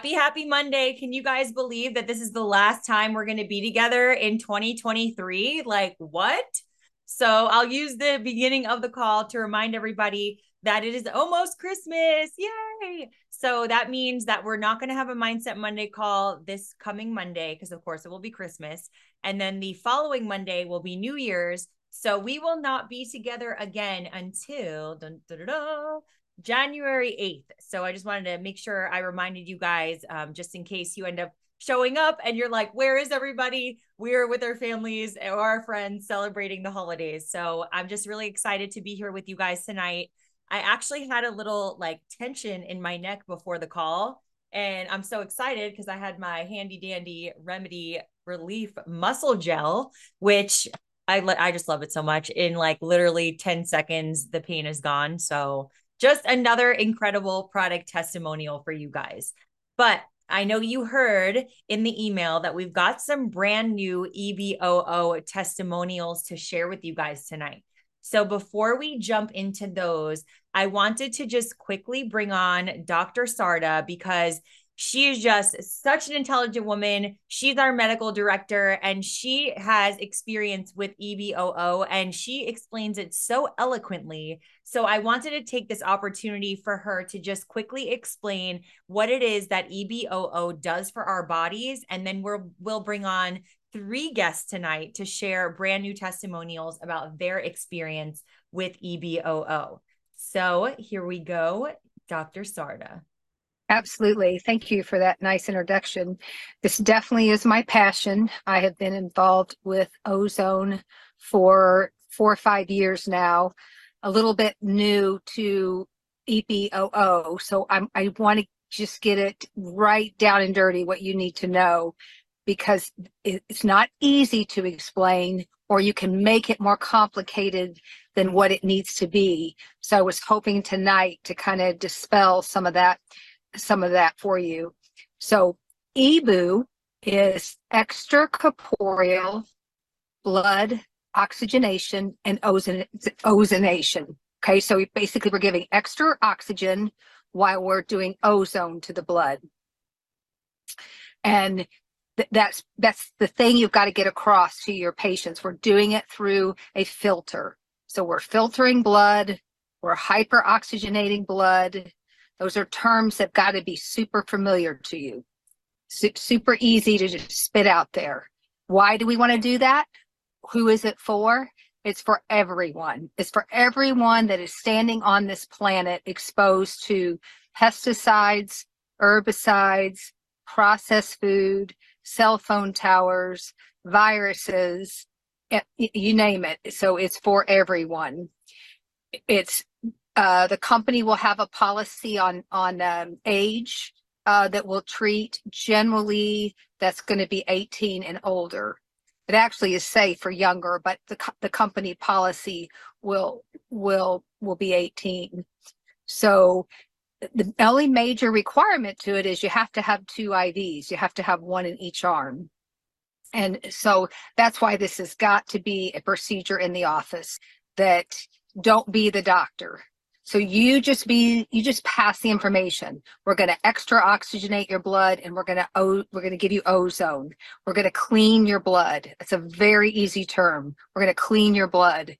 Happy, happy Monday. Can you guys believe that this is the last time we're going to be together in 2023? Like, what? So, I'll use the beginning of the call to remind everybody that it is almost Christmas. Yay. So, that means that we're not going to have a Mindset Monday call this coming Monday, because of course it will be Christmas. And then the following Monday will be New Year's. So, we will not be together again until dun, dun, dun, January 8th. So I just wanted to make sure I reminded you guys, um, just in case you end up showing up and you're like, where is everybody? We're with our families or our friends celebrating the holidays. So I'm just really excited to be here with you guys tonight. I actually had a little like tension in my neck before the call. And I'm so excited because I had my handy dandy remedy relief muscle gel, which I, I just love it so much. In like literally 10 seconds, the pain is gone. So just another incredible product testimonial for you guys. But I know you heard in the email that we've got some brand new EBOO testimonials to share with you guys tonight. So before we jump into those, I wanted to just quickly bring on Dr. Sarda because she is just such an intelligent woman. She's our medical director and she has experience with EBOO and she explains it so eloquently. So I wanted to take this opportunity for her to just quickly explain what it is that EBOO does for our bodies. And then we'll, we'll bring on three guests tonight to share brand new testimonials about their experience with EBOO. So here we go, Dr. Sarda. Absolutely. Thank you for that nice introduction. This definitely is my passion. I have been involved with ozone for four or five years now, a little bit new to EBOO. So I'm, I want to just get it right down and dirty what you need to know because it's not easy to explain or you can make it more complicated than what it needs to be. So I was hoping tonight to kind of dispel some of that some of that for you. So EBOO is extracorporeal blood oxygenation and ozon- ozonation. Okay, so basically we're giving extra oxygen while we're doing ozone to the blood. And th- that's that's the thing you've got to get across to your patients. We're doing it through a filter. So we're filtering blood, we're hyperoxygenating blood, those are terms that got to be super familiar to you, Su- super easy to just spit out there. Why do we want to do that? Who is it for? It's for everyone. It's for everyone that is standing on this planet exposed to pesticides, herbicides, processed food, cell phone towers, viruses, eh, you name it. So it's for everyone. It's uh, the company will have a policy on on um, age uh, that will treat generally that's going to be 18 and older. It actually is safe for younger, but the the company policy will will will be 18. So the only major requirement to it is you have to have two IVs. You have to have one in each arm. And so that's why this has got to be a procedure in the office that don't be the doctor so you just be you just pass the information. We're going to extra oxygenate your blood and we're going to we're going to give you ozone. We're going to clean your blood. It's a very easy term. We're going to clean your blood.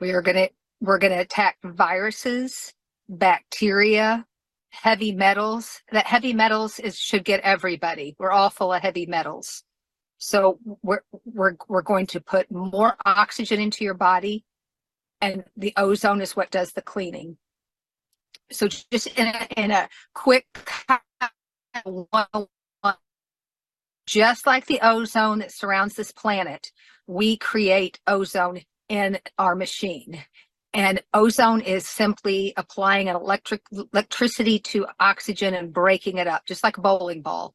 We are going to we're going to attack viruses, bacteria, heavy metals. That heavy metals is should get everybody. We're all full of heavy metals. So we're we're we're going to put more oxygen into your body and the ozone is what does the cleaning so just in a, in a quick just like the ozone that surrounds this planet we create ozone in our machine. And ozone is simply applying an electric electricity to oxygen and breaking it up just like a bowling ball.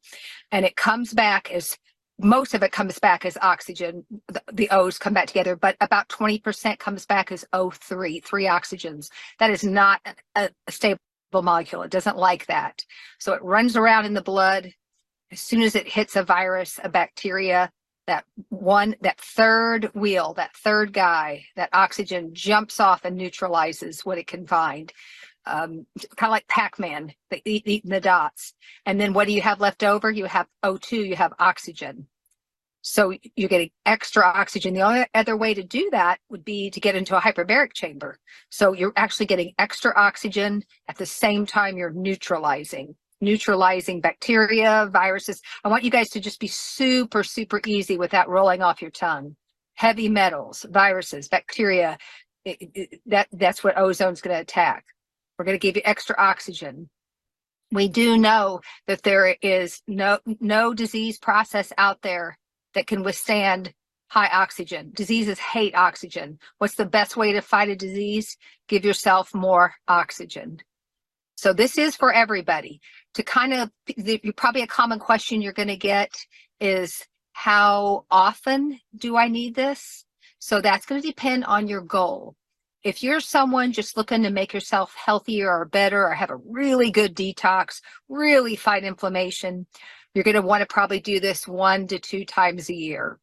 And it comes back as most of it comes back as oxygen. The, the, O's come back together, but about 20% comes back as O3, three oxygens. That is not a, a, stable molecule. It doesn't like that. So it runs around in the blood. As soon as it hits a virus, a bacteria, that one, that third wheel, that third guy, that oxygen jumps off and neutralizes what it can find. Um, kind of like Pac-Man, the, eating the dots. And then what do you have left over? You have O2, you have oxygen. So you're getting extra oxygen. The only other way to do that would be to get into a hyperbaric chamber. So you're actually getting extra oxygen at the same time you're neutralizing, neutralizing bacteria, viruses. I want you guys to just be super, super easy without rolling off your tongue. Heavy metals, viruses, bacteria, it, it, that that's what ozone's going to attack. We're going to give you extra oxygen. We do know that there is no no disease process out there that can withstand high oxygen. Diseases hate oxygen. What's the best way to fight a disease? Give yourself more oxygen. So this is for everybody. To kind of, probably a common question you're going to get is how often do I need this? So that's going to depend on your goal. If you're someone just looking to make yourself healthier or better or have a really good detox, really fight inflammation, you're going to want to probably do this one to two times a year.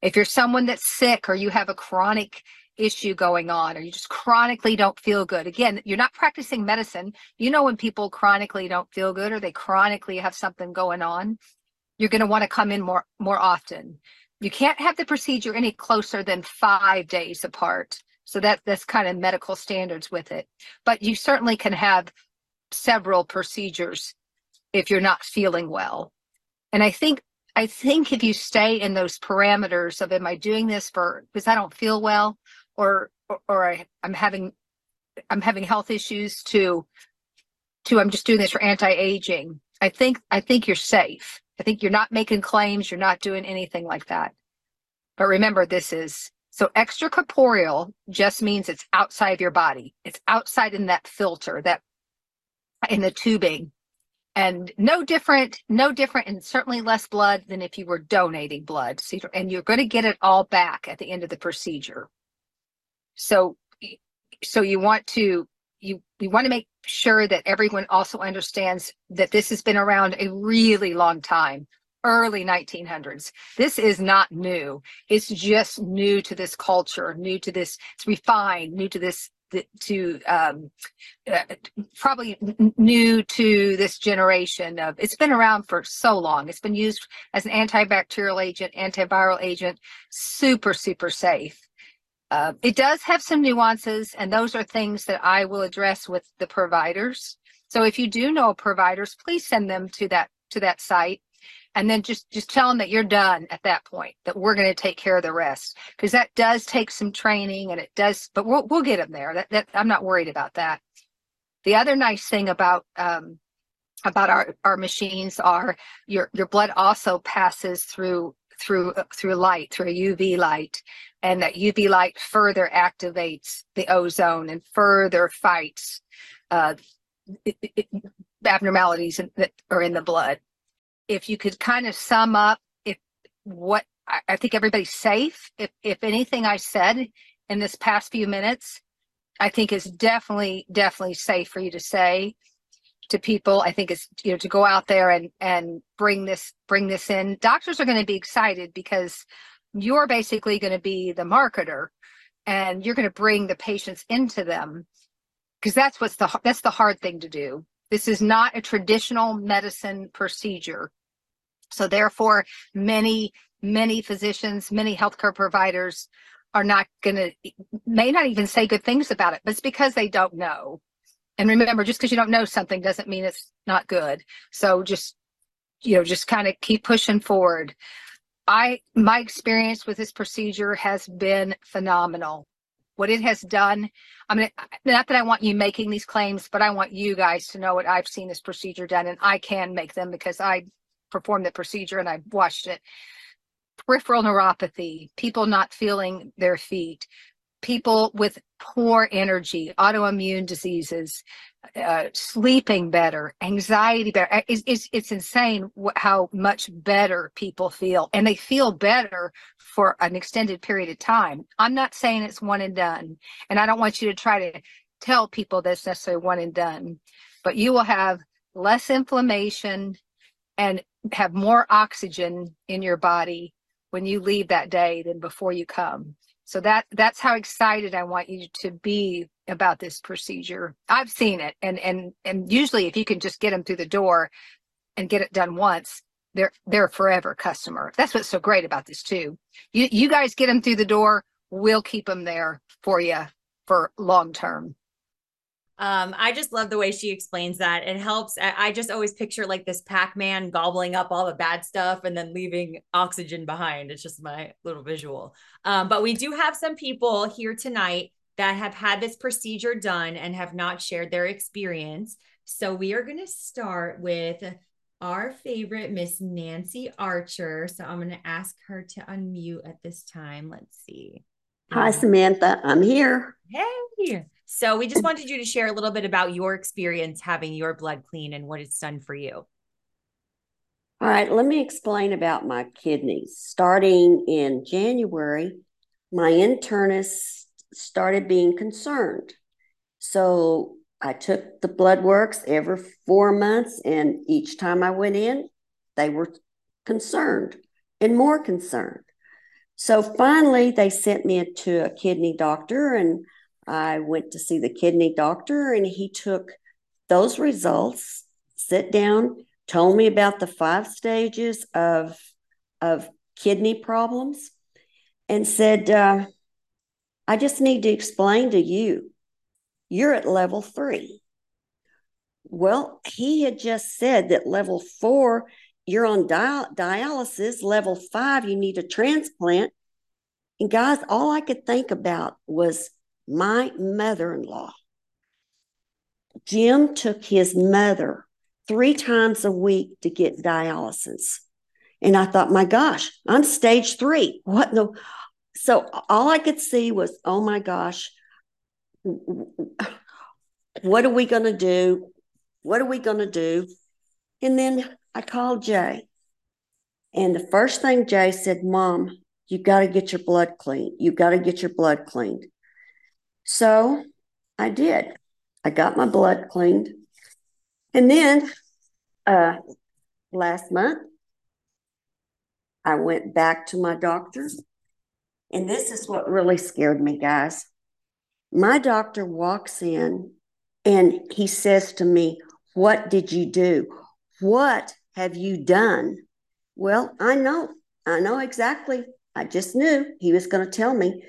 If you're someone that's sick or you have a chronic issue going on or you just chronically don't feel good, again, you're not practicing medicine. You know when people chronically don't feel good or they chronically have something going on, you're going to want to come in more more often. You can't have the procedure any closer than 5 days apart. So that that's kind of medical standards with it. But you certainly can have several procedures if you're not feeling well. And I think I think if you stay in those parameters of am I doing this for because I don't feel well or or, or I, I'm having I'm having health issues to to I'm just doing this for anti-aging. I think I think you're safe. I think you're not making claims, you're not doing anything like that. But remember this is so extracorporeal just means it's outside of your body. It's outside in that filter, that in the tubing. And no different no different and certainly less blood than if you were donating blood. So, and you're going to get it all back at the end of the procedure. So so you want to you you want to make sure that everyone also understands that this has been around a really long time early 1900s this is not new. It's just new to this culture new to this it's refined new to this to um, uh, probably new to this generation of it's been around for so long. It's been used as an antibacterial agent antiviral agent super super safe. Uh, it does have some nuances and those are things that i will address with the providers. So if you do know providers please send them to that to that site and then just just tell them that you're done at that point that we're going to take care of the rest. Because that does take some training and it does but we'll, we'll get them there. That, that i'm not worried about that. The other nice thing about um, about our our machines are your your blood also passes through through through light through a uv light. And that uv light further activates the ozone and further fights uh, it, it, abnormalities in, that are in the blood if you could kind of sum up if what I, I think everybody's safe. If if anything I said in this past few minutes, I think is definitely definitely safe for you to say to people. I think it's you know to go out there and and bring this bring this in. Doctors are going to be excited because you're basically going to be the marketer and you're going to bring the patients into them because that's what's the that's the hard thing to do. This is not a traditional medicine procedure. So therefore, many, many physicians, many healthcare providers are not going to, may not even say good things about it, but it's because they don't know. And remember, just because you don't know something doesn't mean it's not good. So just, you know, just kind of keep pushing forward. I, my experience with this procedure has been phenomenal. What it has done, I mean, not that I want you making these claims, but I want you guys to know what I've seen this procedure done, and I can make them because I performed the procedure and I watched it. Peripheral neuropathy, people not feeling their feet, people with poor energy, autoimmune diseases, uh, sleeping better, anxiety better. It's, it's, it's insane how much better people feel, and they feel better for an extended period of time. I'm not saying it's one and done, and I don't want you to try to tell people that's necessarily one and done, but you will have less inflammation and have more oxygen in your body when you leave that day than before you come. So that that's how excited I want you to be about this procedure. I've seen it and and and usually if you can just get them through the door and get it done once, they're they're forever customer. That's what's so great about this too. You you guys get them through the door, we'll keep them there for you for long term. Um, I just love the way she explains that. It helps. I, I just always picture like this Pac-Man gobbling up all the bad stuff and then leaving oxygen behind. It's just my little visual. Um, but we do have some people here tonight that have had this procedure done and have not shared their experience. So we are going to start with our favorite Miss Nancy Archer. So I'm going to ask her to unmute at this time. Let's see. Hi, Samantha. I'm here. Hey. So we just wanted you to share a little bit about your experience having your blood clean and what it's done for you. All right, let me explain about my kidneys. Starting in January, my internist started being concerned. So I took the blood works every four months, and each time I went in, they were concerned and more concerned. So finally, they sent me to a kidney doctor, and I went to see the kidney doctor and he took those results, sit down, told me about the five stages of, of kidney problems, and said, uh, I just need to explain to you, you're at level three. Well, he had just said that level four, you're on dial- dialysis. Level five, you need a transplant. And guys, all I could think about was my mother in law. Jim took his mother three times a week to get dialysis. And I thought, my gosh, I'm stage three. What the? So all I could see was, oh my gosh, what are we going to do? What are we going to do? And then I called Jay. And the first thing Jay said, Mom, you got to get your blood clean. You got to get your blood cleaned. So I did. I got my blood cleaned. And then uh, last month, I went back to my doctor. And this is what really scared me, guys. My doctor walks in and he says to me, What did you do? What have you done? Well, I know. I know exactly. I just knew he was going to tell me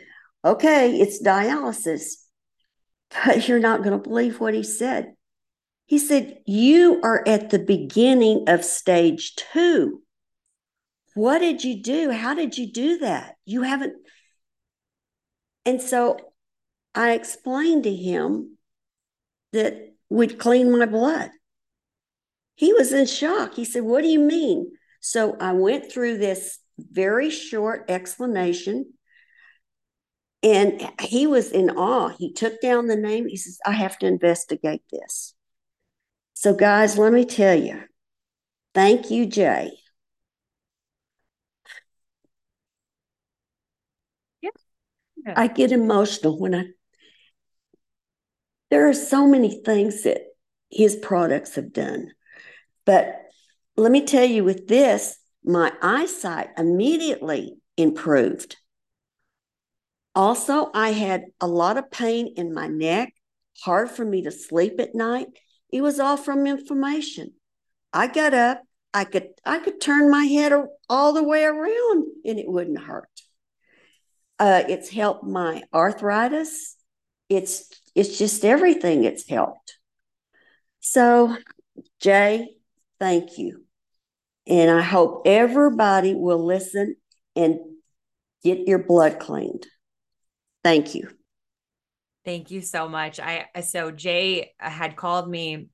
okay, it's dialysis. But you're not going to believe what he said. He said, You are at the beginning of stage two. What did you do? How did you do that? You haven't. And so I explained to him that we'd clean my blood. He was in shock. He said, What do you mean? So I went through this very short explanation and he was in awe. He took down the name. He says, I have to investigate this. So, guys, let me tell you, thank you, Jay. Yeah. I get emotional when I, there are so many things that his products have done. But let me tell you, with this, my eyesight immediately improved. Also, I had a lot of pain in my neck, hard for me to sleep at night. It was all from inflammation. I got up, I could I could turn my head all the way around and it wouldn't hurt. Uh, it's helped my arthritis. It's it's just everything it's helped. So, Jay, thank you. And I hope everybody will listen and get your blood cleaned. Thank you. Thank you so much. I so Jay uh, had called me.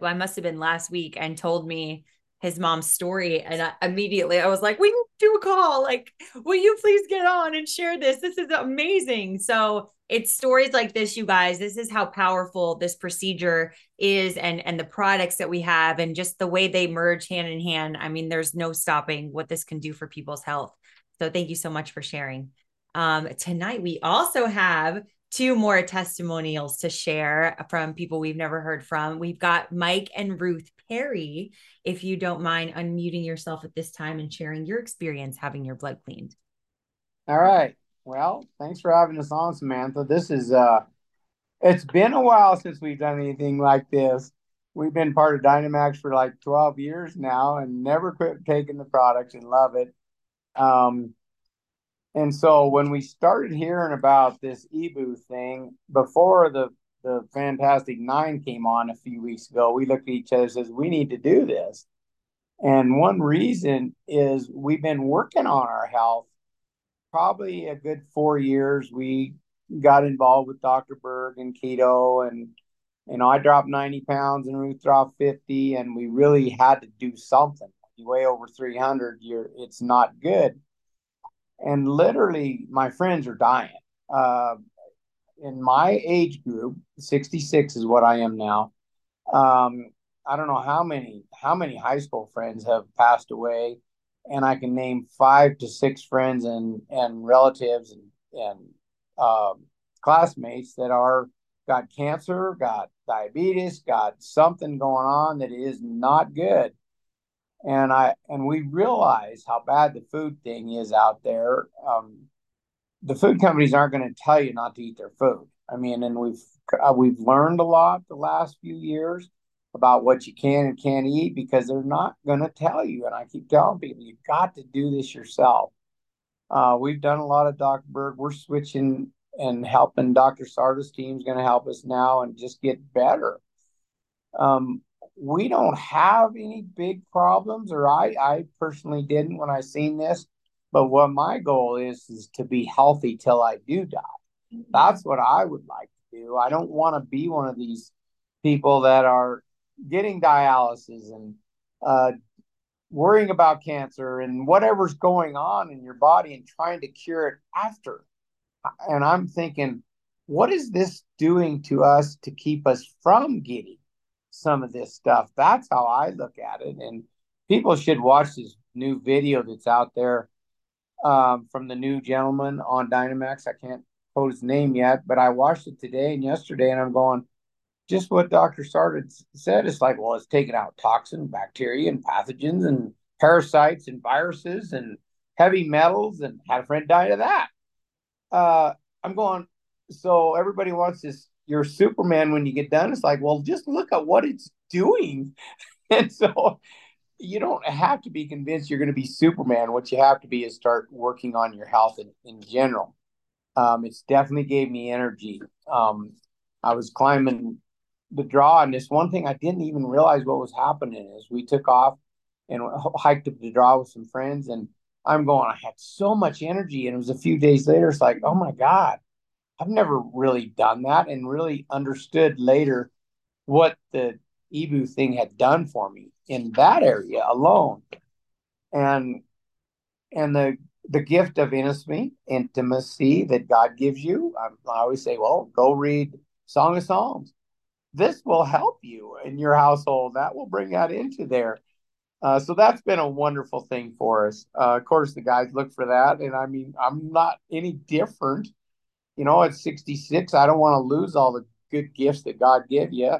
Well, I must have been last week and told me his mom's story, and I, immediately I was like, "We do a call. Like, will you please get on and share this? This is amazing." So it's stories like this, you guys. This is how powerful this procedure is, and and the products that we have, and just the way they merge hand in hand. I mean, there's no stopping what this can do for people's health. So thank you so much for sharing. Um, tonight, we also have two more testimonials to share from people we've never heard from. We've got Mike and Ruth Perry. If you don't mind unmuting yourself at this time and sharing your experience having your blood cleaned. All right. Well, thanks for having us on, Samantha. This is uh it's been a while since we've done anything like this. We've been part of Dynamax for like 12 years now and never quit taking the products and love it. Um and so when we started hearing about this EBOO thing before the the Fantastic Nine came on a few weeks ago, we looked at each other and says, we need to do this. And one reason is we've been working on our health probably a good four years. We got involved with Dr. Berg and keto and you know, I dropped 90 pounds and Ruth dropped 50 and we really had to do something. You weigh over 300, you're it's not good. And literally my friends are dying. Uh, in my age group, 66 is what I am now. Um, I don't know how many how many high school friends have passed away, and I can name five to six friends and and relatives and and um, classmates that are got cancer, got diabetes, got something going on that is not good. And I and we realize how bad the food thing is out there. Um, the food companies aren't going to tell you not to eat their food. I mean, and we've uh, we've learned a lot the last few years about what you can and can't eat because they're not going to tell you. And I keep telling people, you've got to do this yourself. Uh, we've done a lot of Dr. Berg. We're switching and helping Dr. Sarda's team's going to help us now and just get better. Um, we don't have any big problems, or I, I personally didn't when I seen this. But what my goal is is to be healthy till I do die. That's what I would like to do. I don't want to be one of these people that are getting dialysis and uh, worrying about cancer and whatever's going on in your body and trying to cure it after. And I'm thinking, what is this doing to us to keep us from getting some of this stuff? That's how I look at it. And people should watch this new video that's out there um, from the new gentleman on Dynamax. I can't quote his name yet, but I watched it today and yesterday, and I'm going, just what Dr. Sarda said. It's like, well, it's taking out toxin, bacteria, and pathogens, and parasites, and viruses, and heavy metals, and had a friend die of that. Uh, I'm going, so everybody wants this. You're Superman when you get done. It's like, well, just look at what it's doing. and so you don't have to be convinced you're going to be Superman. What you have to be is start working on your health in, in general. Um, it's definitely gave me energy. Um, I was climbing the draw. And this one thing I didn't even realize what was happening is we took off and hiked up the draw with some friends. And I'm going, I had so much energy. And it was a few days later, it's like, oh my God, I've never really done that and really understood later what the EBOO thing had done for me in that area alone. And and the the gift of intimacy, intimacy that God gives you. I, I always say, well, go read Song of Songs this will help you in your household. That will bring that into there. Uh, so that's been a wonderful thing for us. Uh, of course, the guys look for that, and I mean, I'm not any different. You know, at 66, I don't want to lose all the good gifts that God gave you,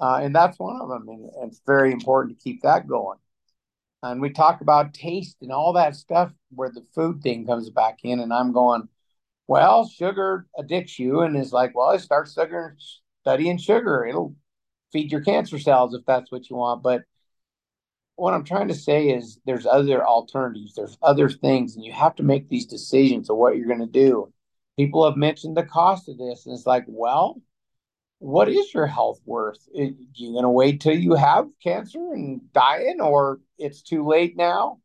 uh, and that's one of them. And, and it's very important to keep that going. And we talk about taste and all that stuff where the food thing comes back in, and I'm going, well, sugar addicts you, and is like, well, start sugar studying sugar. It'll feed your cancer cells if that's what you want. But what I'm trying to say is there's other alternatives, there's other things, and you have to make these decisions of what you're going to do. People have mentioned the cost of this, and it's like, well, what is your health worth? Are you going to wait till you have cancer and dying, or it's too late now?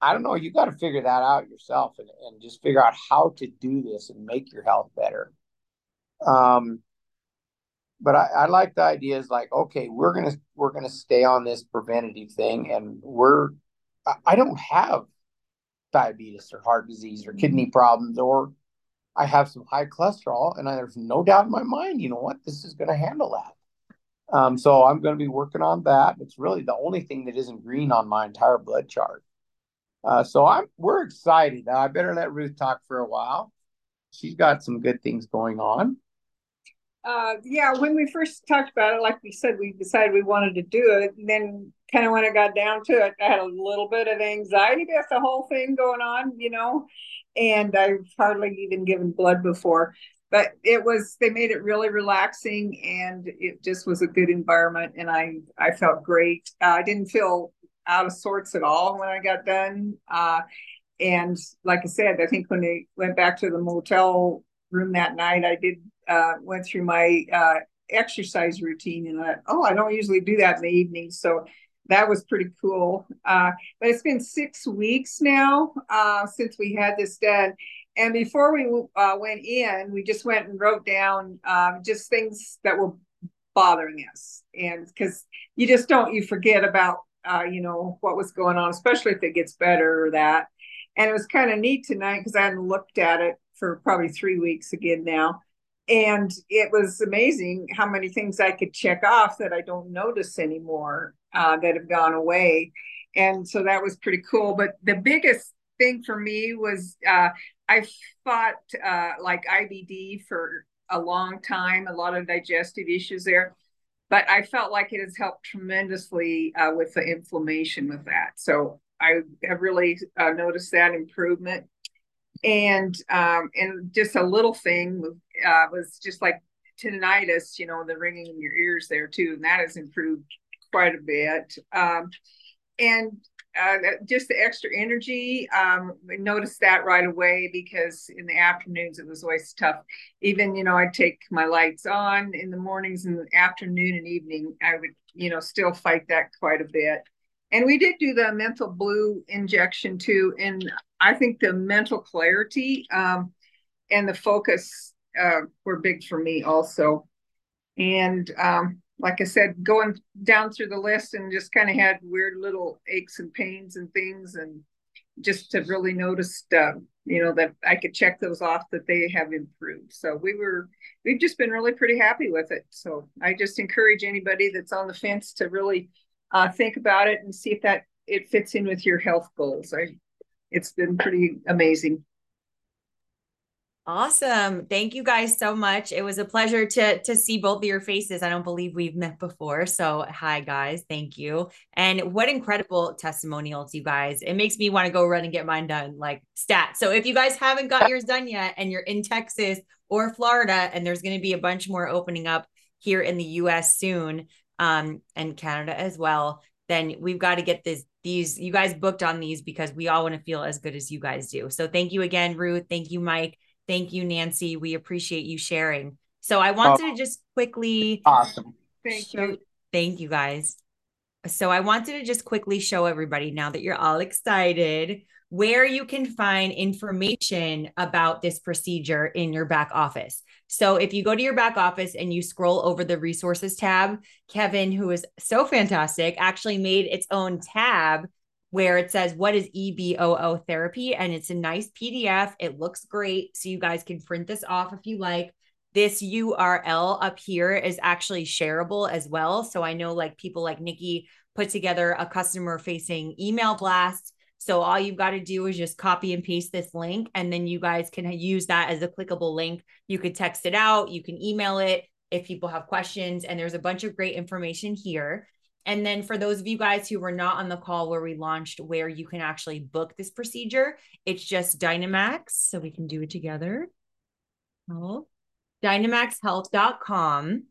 I don't know. You got to figure that out yourself and, and just figure out how to do this and make your health better. Um, but I, I like the idea is like, okay, we're gonna we're gonna stay on this preventative thing, and we're I, I don't have diabetes or heart disease or kidney problems or I have some high cholesterol, and I, there's no doubt in my mind, you know what, this is going to handle that. Um, so I'm going to be working on that. It's really the only thing that isn't green on my entire blood chart. Uh, so I'm we're excited. Now I better let Ruth talk for a while. She's got some good things going on uh, yeah, when we first talked about it, like we said, we decided we wanted to do it. And then kind of when I got down to it, I had a little bit of anxiety about the whole thing going on, you know, and I've hardly even given blood before. But it was they made it really relaxing, and it just was a good environment, and I I felt great. Uh, I didn't feel out of sorts at all when I got done. Uh, and like I said, I think when they went back to the motel room that night, I did uh, went through my uh, exercise routine, and I, oh, I don't usually do that in the evening, so that was pretty cool. Uh, but it's been six weeks now uh, since we had this done. And before we uh, went in, we just went and wrote down um, just things that were bothering us. And because you just don't, you forget about, uh, you know, what was going on, especially if it gets better or that. And it was kind of neat tonight because I hadn't looked at it for probably three weeks again now. And it was amazing how many things I could check off that I don't notice anymore uh, that have gone away. And so that was pretty cool. But the biggest thing for me was uh, I fought uh, like IBD for a long time, a lot of digestive issues there. But I felt like it has helped tremendously uh, with the inflammation with that. So I have really uh, noticed that improvement. And um, and just a little thing uh, was just like tinnitus, you know, the ringing in your ears there too, and that has improved quite a bit. Um, and uh, just the extra energy, um, I noticed that right away because in the afternoons it was always tough. Even, you know, I'd take my lights on in the mornings and the afternoon and evening, I would, you know, still fight that quite a bit. And we did do the methylene blue injection too. And I think the mental clarity um, and the focus uh, were big for me also. And um, like I said, going down through the list and just kind of had weird little aches and pains and things. And just to really notice, uh, you know, that I could check those off that they have improved. So we were, we've just been really pretty happy with it. So I just encourage anybody that's on the fence to really uh, think about it and see if that it fits in with your health goals. I, it's been pretty amazing. Awesome. Thank you guys so much. It was a pleasure to to see both of your faces. I don't believe we've met before. So, hi guys. Thank you. And what incredible testimonials you guys. It makes me want to go run and get mine done like stat. So, if you guys haven't got yours done yet and you're in Texas or Florida and there's going to be a bunch more opening up here in the US soon um and Canada as well, then we've got to get this these you guys booked on these because we all want to feel as good as you guys do. So, thank you again Ruth. Thank you Mike. Thank you, Nancy. We appreciate you sharing. So I wanted oh, to just quickly awesome. Thank show, you. Thank you guys. So I wanted to just quickly show everybody now that you're all excited where you can find information about this procedure in your back office. So if you go to your back office and you scroll over the resources tab, Kevin, who is so fantastic, actually made its own tab where it says what is EBOO therapy and it's a nice PDF. It looks great so you guys can print this off if you like. This URL up here is actually shareable as well. So I know like people like Nikki put together a customer facing email blast. So all you've got to do is just copy and paste this link and then you guys can use that as a clickable link. You could text it out, you can email it if people have questions and there's a bunch of great information here. And then for those of you guys who were not on the call where we launched where you can actually book this procedure, it's just Dynamax. So we can do it together. Oh, dynamaxhealth.com.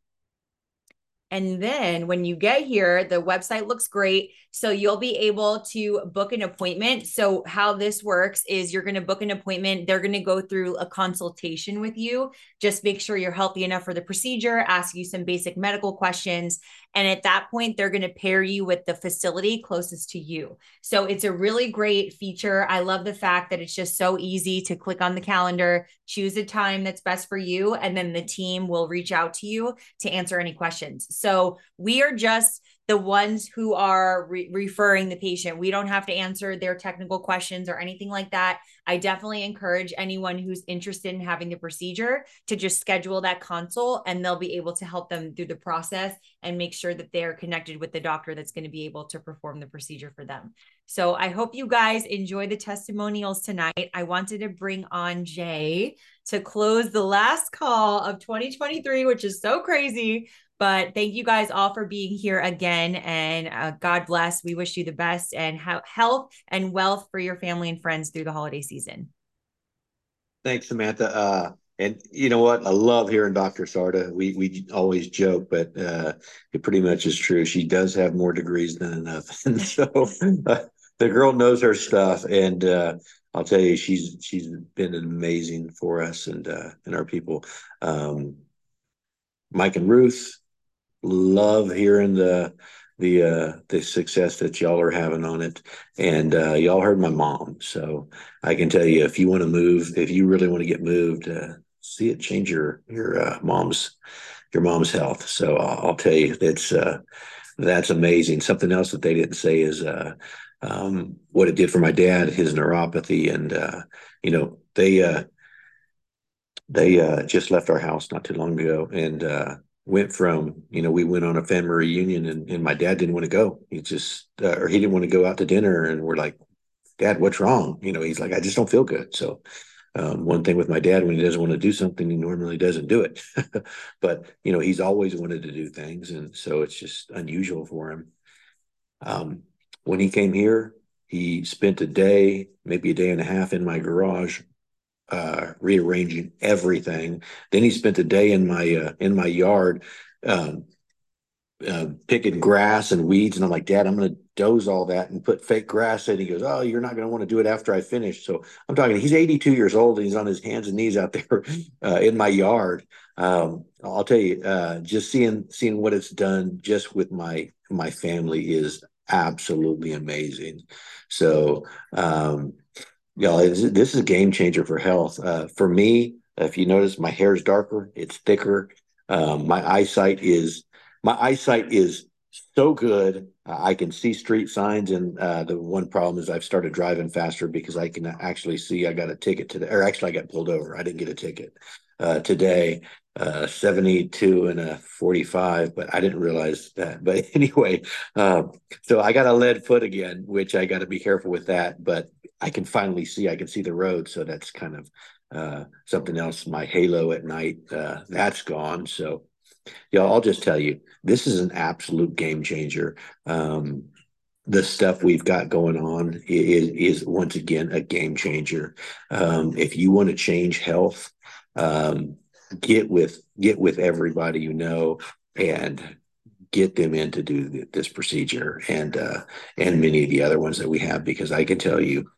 And then when you get here, the website looks great. So you'll be able to book an appointment. So, how this works is you're going to book an appointment. They're going to go through a consultation with you. Just make sure you're healthy enough for the procedure, ask you some basic medical questions. And at that point, they're going to pair you with the facility closest to you. So, it's a really great feature. I love the fact that it's just so easy to click on the calendar, choose a time that's best for you, and then the team will reach out to you to answer any questions. So, we are just the ones who are re- referring the patient. We don't have to answer their technical questions or anything like that. I definitely encourage anyone who's interested in having the procedure to just schedule that consult and they'll be able to help them through the process and make sure that they're connected with the doctor that's going to be able to perform the procedure for them. So I hope you guys enjoy the testimonials tonight. I wanted to bring on Jay to close the last call of 2023, which is so crazy. But thank you guys all for being here again. And uh, God bless. We wish you the best and have health and wealth for your family and friends through the holiday season. Thanks, Samantha. Uh, and you know what? I love hearing Dr. Sarda. We we always joke, but uh, it pretty much is true. She does have more degrees than enough, and so uh, the girl knows her stuff. And uh, I'll tell you, she's she's been amazing for us and uh, and our people. Um, Mike and Ruth, love hearing the the uh the success that y'all are having on it. And uh y'all heard my mom. So i can tell you if you want to move if you really want to get moved uh see it change your your uh, mom's your mom's health. So I'll, I'll tell you that's uh that's amazing. Something else that they didn't say is uh um what it did for my dad his neuropathy and you know they they just left our house not too long ago. And went from you know we went on a family reunion and, and my dad didn't want to go. He just uh, or he didn't want to go out to dinner and we're like dad what's wrong? You know he's like i just don't feel good. So um, one thing with my dad when he doesn't want to do something he normally doesn't do it. But you know he's always wanted to do things and so it's just unusual for him. Um, when he came here he spent a day maybe a day and a half in my garage uh, rearranging everything. Then he spent a day in my uh, in my yard um, uh, picking grass and weeds, and I'm like, Dad, I'm going to doze all that and put fake grass in. He goes, Oh, you're not going to want to do it after I finish. So I'm talking. He's 82 years old, and he's on his hands and knees out there uh, in my yard. Um, I'll tell you, uh, just seeing seeing what it's done just with my my family is absolutely amazing. So um, you know, this is a game changer for health. Uh, for me, if you notice, my hair is darker, it's thicker. Um, my eyesight is my eyesight is so good. Uh, I can see street signs, and uh, the one problem is I've started driving faster because I can actually see. I got a ticket today, or actually, I got pulled over. I didn't get a ticket uh, today. Uh, 72 and a 45, but I didn't realize that. But anyway, um, so I got a lead foot again, which I got to be careful with that. But I can finally see. I can see the road, so that's kind of uh, something else. My halo at night, uh, that's gone. So, yeah, I'll just tell you, this is an absolute game changer. Um, the stuff we've got going on is, is once again a game changer. Um, if you want to change health, um, get with get with everybody you know and get them in to do this procedure and uh, and many of the other ones that we have because I can tell you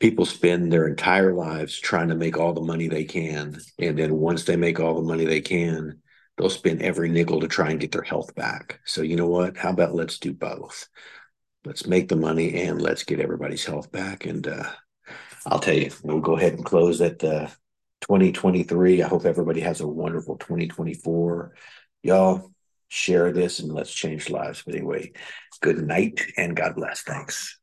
people spend their entire lives trying to make all the money they can and then once they make all the money they can they'll spend every nickel to try and get their health back. So you know what? How about let's do both? Let's make the money and let's get everybody's health back and uh, i'll tell you we'll go ahead and close at uh, 2023 i hope everybody has a wonderful 2024 y'all share this and let's change lives. But anyway good night and god bless. Thanks